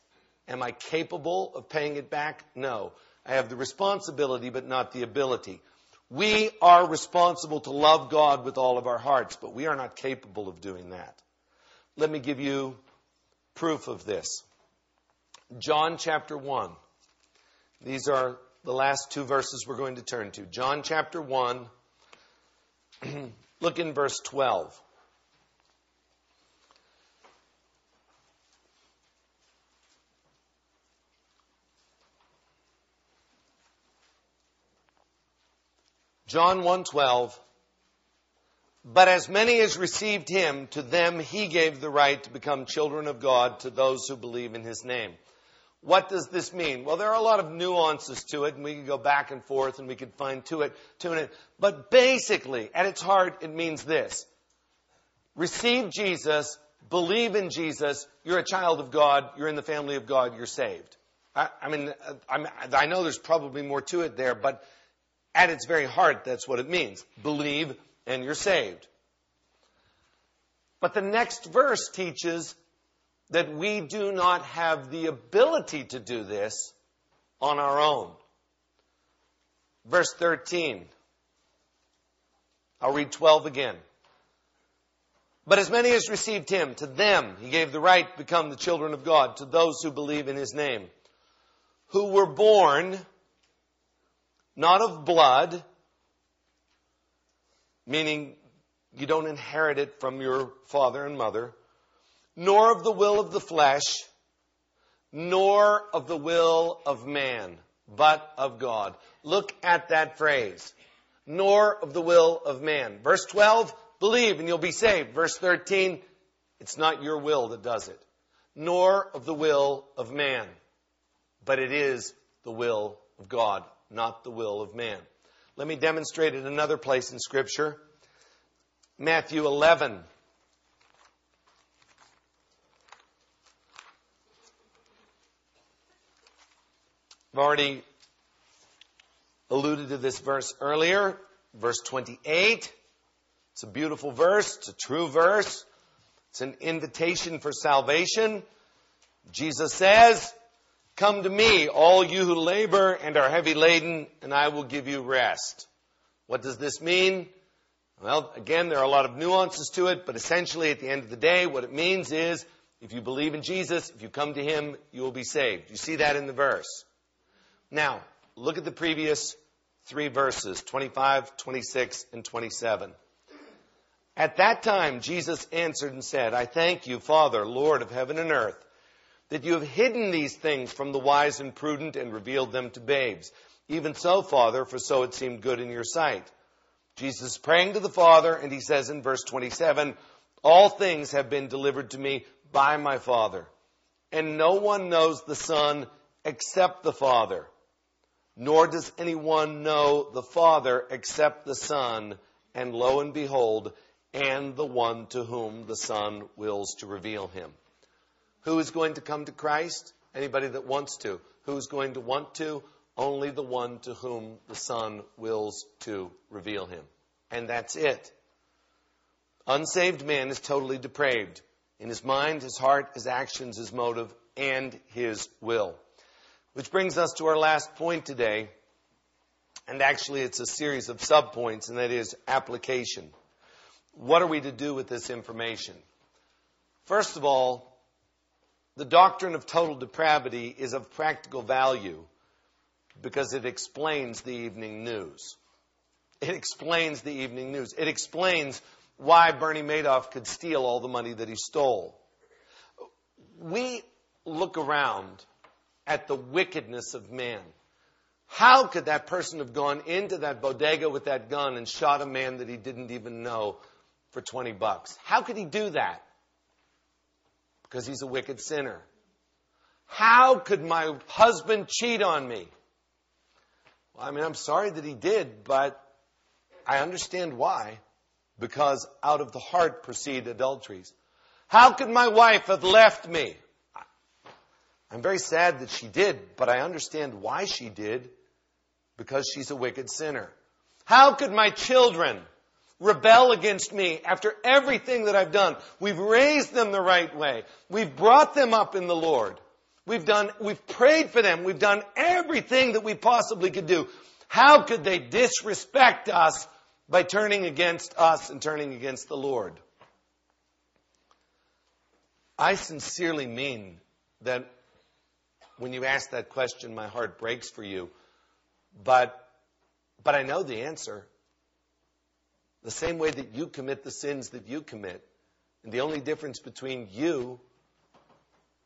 Am I capable of paying it back? No. I have the responsibility, but not the ability. We are responsible to love God with all of our hearts, but we are not capable of doing that. Let me give you proof of this. John chapter 1. These are the last two verses we're going to turn to. John chapter 1. Look in verse 12. John 1:12 But as many as received him to them he gave the right to become children of God to those who believe in his name. What does this mean? Well, there are a lot of nuances to it, and we can go back and forth and we can fine tune it, tune it. But basically, at its heart, it means this. Receive Jesus, believe in Jesus, you're a child of God, you're in the family of God, you're saved. I, I mean, I, I know there's probably more to it there, but at its very heart, that's what it means. Believe and you're saved. But the next verse teaches that we do not have the ability to do this on our own. Verse 13. I'll read 12 again. But as many as received him, to them he gave the right to become the children of God, to those who believe in his name, who were born not of blood, meaning you don't inherit it from your father and mother, nor of the will of the flesh, nor of the will of man, but of God. Look at that phrase. Nor of the will of man. Verse 12, believe and you'll be saved. Verse 13, it's not your will that does it. Nor of the will of man, but it is the will of God, not the will of man. Let me demonstrate it another place in Scripture. Matthew 11. I've already alluded to this verse earlier. Verse 28. It's a beautiful verse. It's a true verse. It's an invitation for salvation. Jesus says, Come to me, all you who labor and are heavy laden, and I will give you rest. What does this mean? Well, again, there are a lot of nuances to it, but essentially at the end of the day, what it means is if you believe in Jesus, if you come to Him, you will be saved. You see that in the verse. Now, look at the previous three verses 25, 26, and 27. At that time, Jesus answered and said, I thank you, Father, Lord of heaven and earth that you have hidden these things from the wise and prudent and revealed them to babes. Even so, Father, for so it seemed good in your sight. Jesus is praying to the Father, and he says in verse 27, All things have been delivered to me by my Father, and no one knows the Son except the Father, nor does anyone know the Father except the Son, and lo and behold, and the one to whom the Son wills to reveal him. Who is going to come to Christ? Anybody that wants to. Who's going to want to? Only the one to whom the Son wills to reveal him. And that's it. Unsaved man is totally depraved in his mind, his heart, his actions, his motive, and his will. Which brings us to our last point today. And actually, it's a series of subpoints, and that is application. What are we to do with this information? First of all, the doctrine of total depravity is of practical value because it explains the evening news. It explains the evening news. It explains why Bernie Madoff could steal all the money that he stole. We look around at the wickedness of man. How could that person have gone into that bodega with that gun and shot a man that he didn't even know for 20 bucks? How could he do that? because he's a wicked sinner. How could my husband cheat on me? Well, I mean, I'm sorry that he did, but I understand why. Because out of the heart proceed adulteries. How could my wife have left me? I'm very sad that she did, but I understand why she did. Because she's a wicked sinner. How could my children rebel against me after everything that I've done. We've raised them the right way. We've brought them up in the Lord. We've done, we've prayed for them. We've done everything that we possibly could do. How could they disrespect us by turning against us and turning against the Lord? I sincerely mean that when you ask that question, my heart breaks for you. But, but I know the answer. The same way that you commit the sins that you commit. And the only difference between you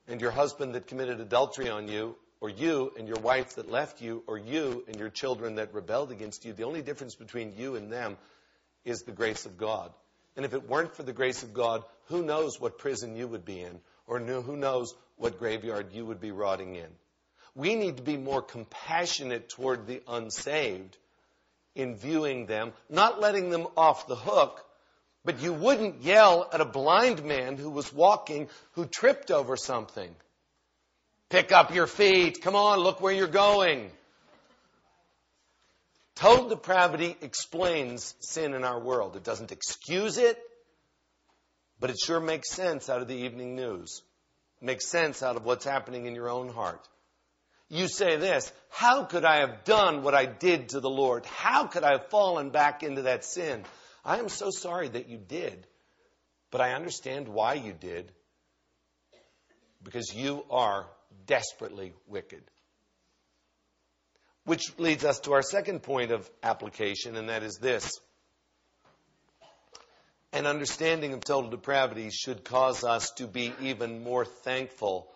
and your husband that committed adultery on you, or you and your wife that left you, or you and your children that rebelled against you, the only difference between you and them is the grace of God. And if it weren't for the grace of God, who knows what prison you would be in, or who knows what graveyard you would be rotting in. We need to be more compassionate toward the unsaved in viewing them, not letting them off the hook, but you wouldn't yell at a blind man who was walking who tripped over something. Pick up your feet. Come on, look where you're going. Total depravity explains sin in our world. It doesn't excuse it, but it sure makes sense out of the evening news. It makes sense out of what's happening in your own heart you say this How could I have done what I did to the Lord? How could I have fallen back into that sin? I am so sorry that you did, but I understand why you did. Because you are desperately wicked. Which leads us to our second point of application, and that is this. An understanding of total depravity should cause us to be even more thankful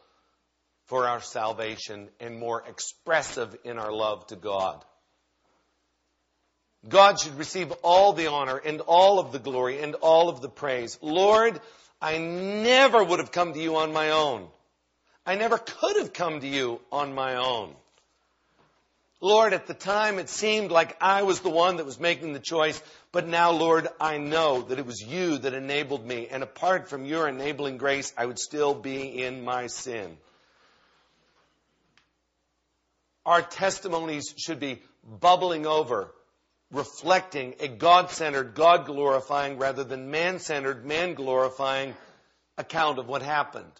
for our salvation and more expressive in our love to God. God should receive all the honor and all of the glory and all of the praise. Lord, I never would have come to you on my own. I never could have come to you on my own. Lord, at the time it seemed like I was the one that was making the choice, but now, Lord, I know that it was you that enabled me, and apart from your enabling grace, I would still be in my sin. Our testimonies should be bubbling over, reflecting a God centered, God glorifying, rather than man centered, man glorifying account of what happened.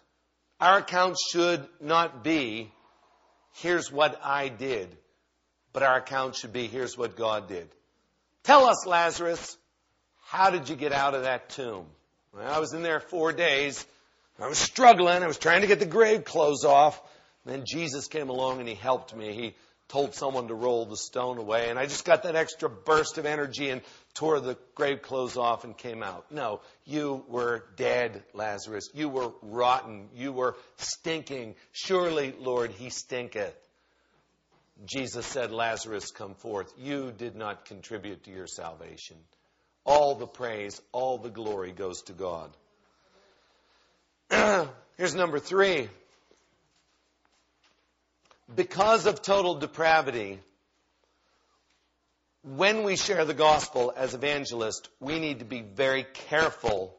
Our account should not be, here's what I did, but our account should be, here's what God did. Tell us, Lazarus, how did you get out of that tomb? Well, I was in there four days. I was struggling. I was trying to get the grave clothes off. Then Jesus came along and he helped me. He told someone to roll the stone away, and I just got that extra burst of energy and tore the grave clothes off and came out. No, you were dead, Lazarus. You were rotten. You were stinking. Surely, Lord, he stinketh. Jesus said, Lazarus, come forth. You did not contribute to your salvation. All the praise, all the glory goes to God. Here's number three because of total depravity, when we share the gospel as evangelists, we need to be very careful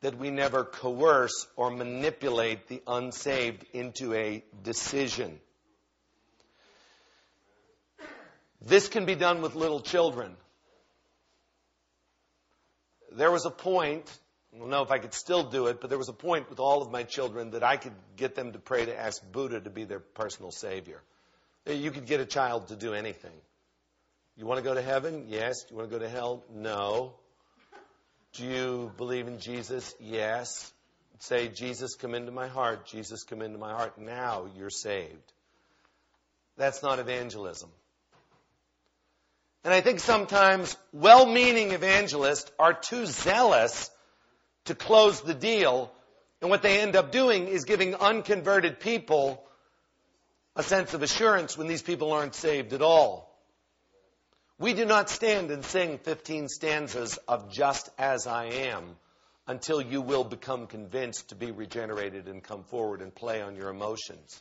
that we never coerce or manipulate the unsaved into a decision. This can be done with little children. There was a point I don't know if I could still do it, but there was a point with all of my children that I could get them to pray to ask Buddha to be their personal savior. You could get a child to do anything. You want to go to heaven? Yes. You want to go to hell? No. Do you believe in Jesus? Yes. Say, Jesus, come into my heart. Jesus, come into my heart. Now you're saved. That's not evangelism. And I think sometimes well meaning evangelists are too zealous to close the deal. And what they end up doing is giving unconverted people a sense of assurance when these people aren't saved at all. We do not stand and sing 15 stanzas of Just As I Am until you will become convinced to be regenerated and come forward and play on your emotions.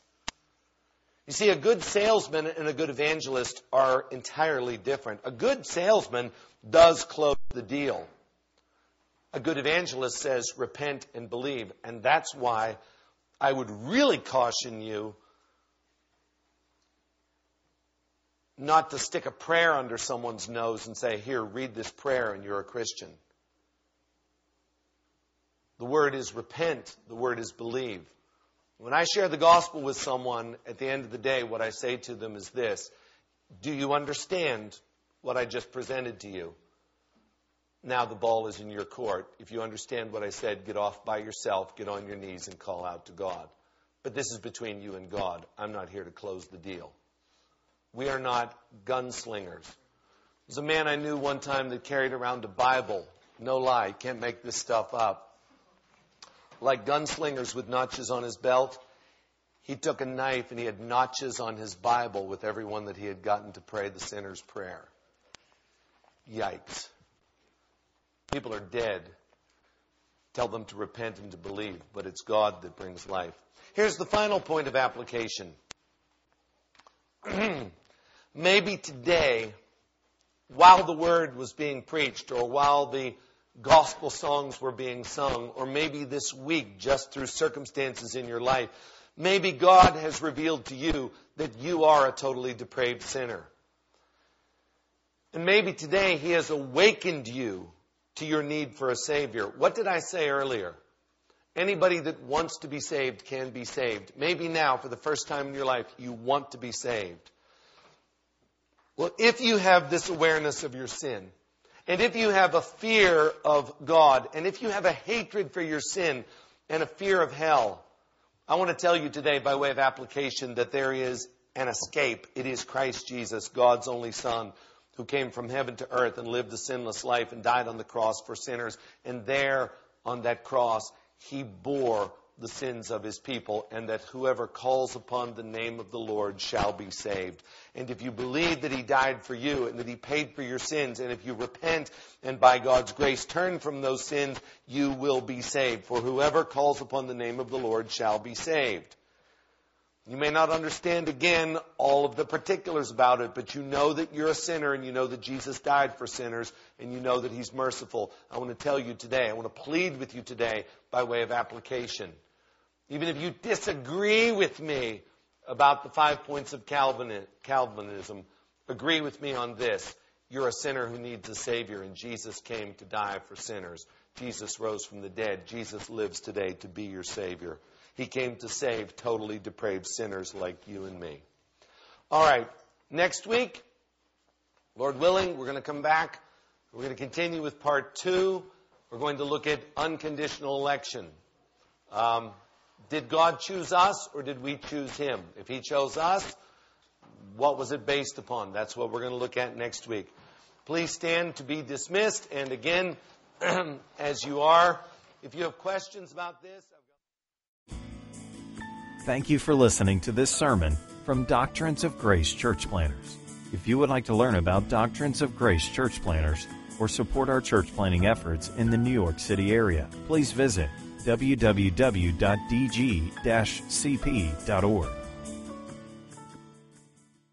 You see, a good salesman and a good evangelist are entirely different. A good salesman does close the deal a good evangelist says, repent and believe. And that's why I would really caution you not to stick a prayer under someone's nose and say, Here, read this prayer and you're a Christian. The word is repent, the word is believe. When I share the gospel with someone, at the end of the day, what I say to them is this Do you understand what I just presented to you? Now the ball is in your court. If you understand what I said, get off by yourself, get on your knees, and call out to God. But this is between you and God. I'm not here to close the deal. We are not gunslingers. There's a man I knew one time that carried around a Bible. No lie, can't make this stuff up. Like gunslingers with notches on his belt, he took a knife and he had notches on his Bible with everyone that he had gotten to pray the sinner's prayer. Yikes. People are dead. Tell them to repent and to believe, but it's God that brings life. Here's the final point of application. Maybe today, while the word was being preached, or while the gospel songs were being sung, or maybe this week, just through circumstances in your life, maybe God has revealed to you that you are a totally depraved sinner. And maybe today He has awakened you to your need for a Savior. What did I say earlier? Anybody that wants to be saved can be saved. Maybe now, for the first time in your life, you want to be saved. Well, if you have this awareness of your sin, and if you have a fear of God, and if you have a hatred for your sin and a fear of hell, I want to tell you today, by way of application, that there is an escape. It is Christ Jesus, God's only Son, who came from heaven to earth and lived a sinless life and died on the cross for sinners. And there on that cross, he bore the sins of his people, and that whoever calls upon the name of the Lord shall be saved. And if you believe that he died for you and that he paid for your sins, and if you repent and by God's grace turn from those sins, you will be saved. For whoever calls upon the name of the Lord shall be saved. You may not understand again all of the particulars about it, but you know that you're a sinner and you know that Jesus died for sinners and you know that He's merciful. I want to tell you today, I want to plead with you today by way of application. Even if you disagree with me about the five points of Calvinism, agree with me on this. You're a sinner who needs a Savior and Jesus came to die for sinners. Jesus rose from the dead. Jesus lives today to be your Savior. He came to save totally depraved sinners like you and me. All right, next week, Lord willing, we're going to come back. We're going to continue with part two. We're going to look at unconditional election. Um, did God choose us or did we choose Him? If He chose us, what was it based upon? That's what we're going to look at next week. Please stand to be dismissed. And again, as you are, if you have questions about this, Thank you for listening to this sermon from Doctrines of Grace Church Planters. If you would like to learn about Doctrines of Grace Church Planters or support our church planning efforts in the New York City area, please visit www.dg-cp.org.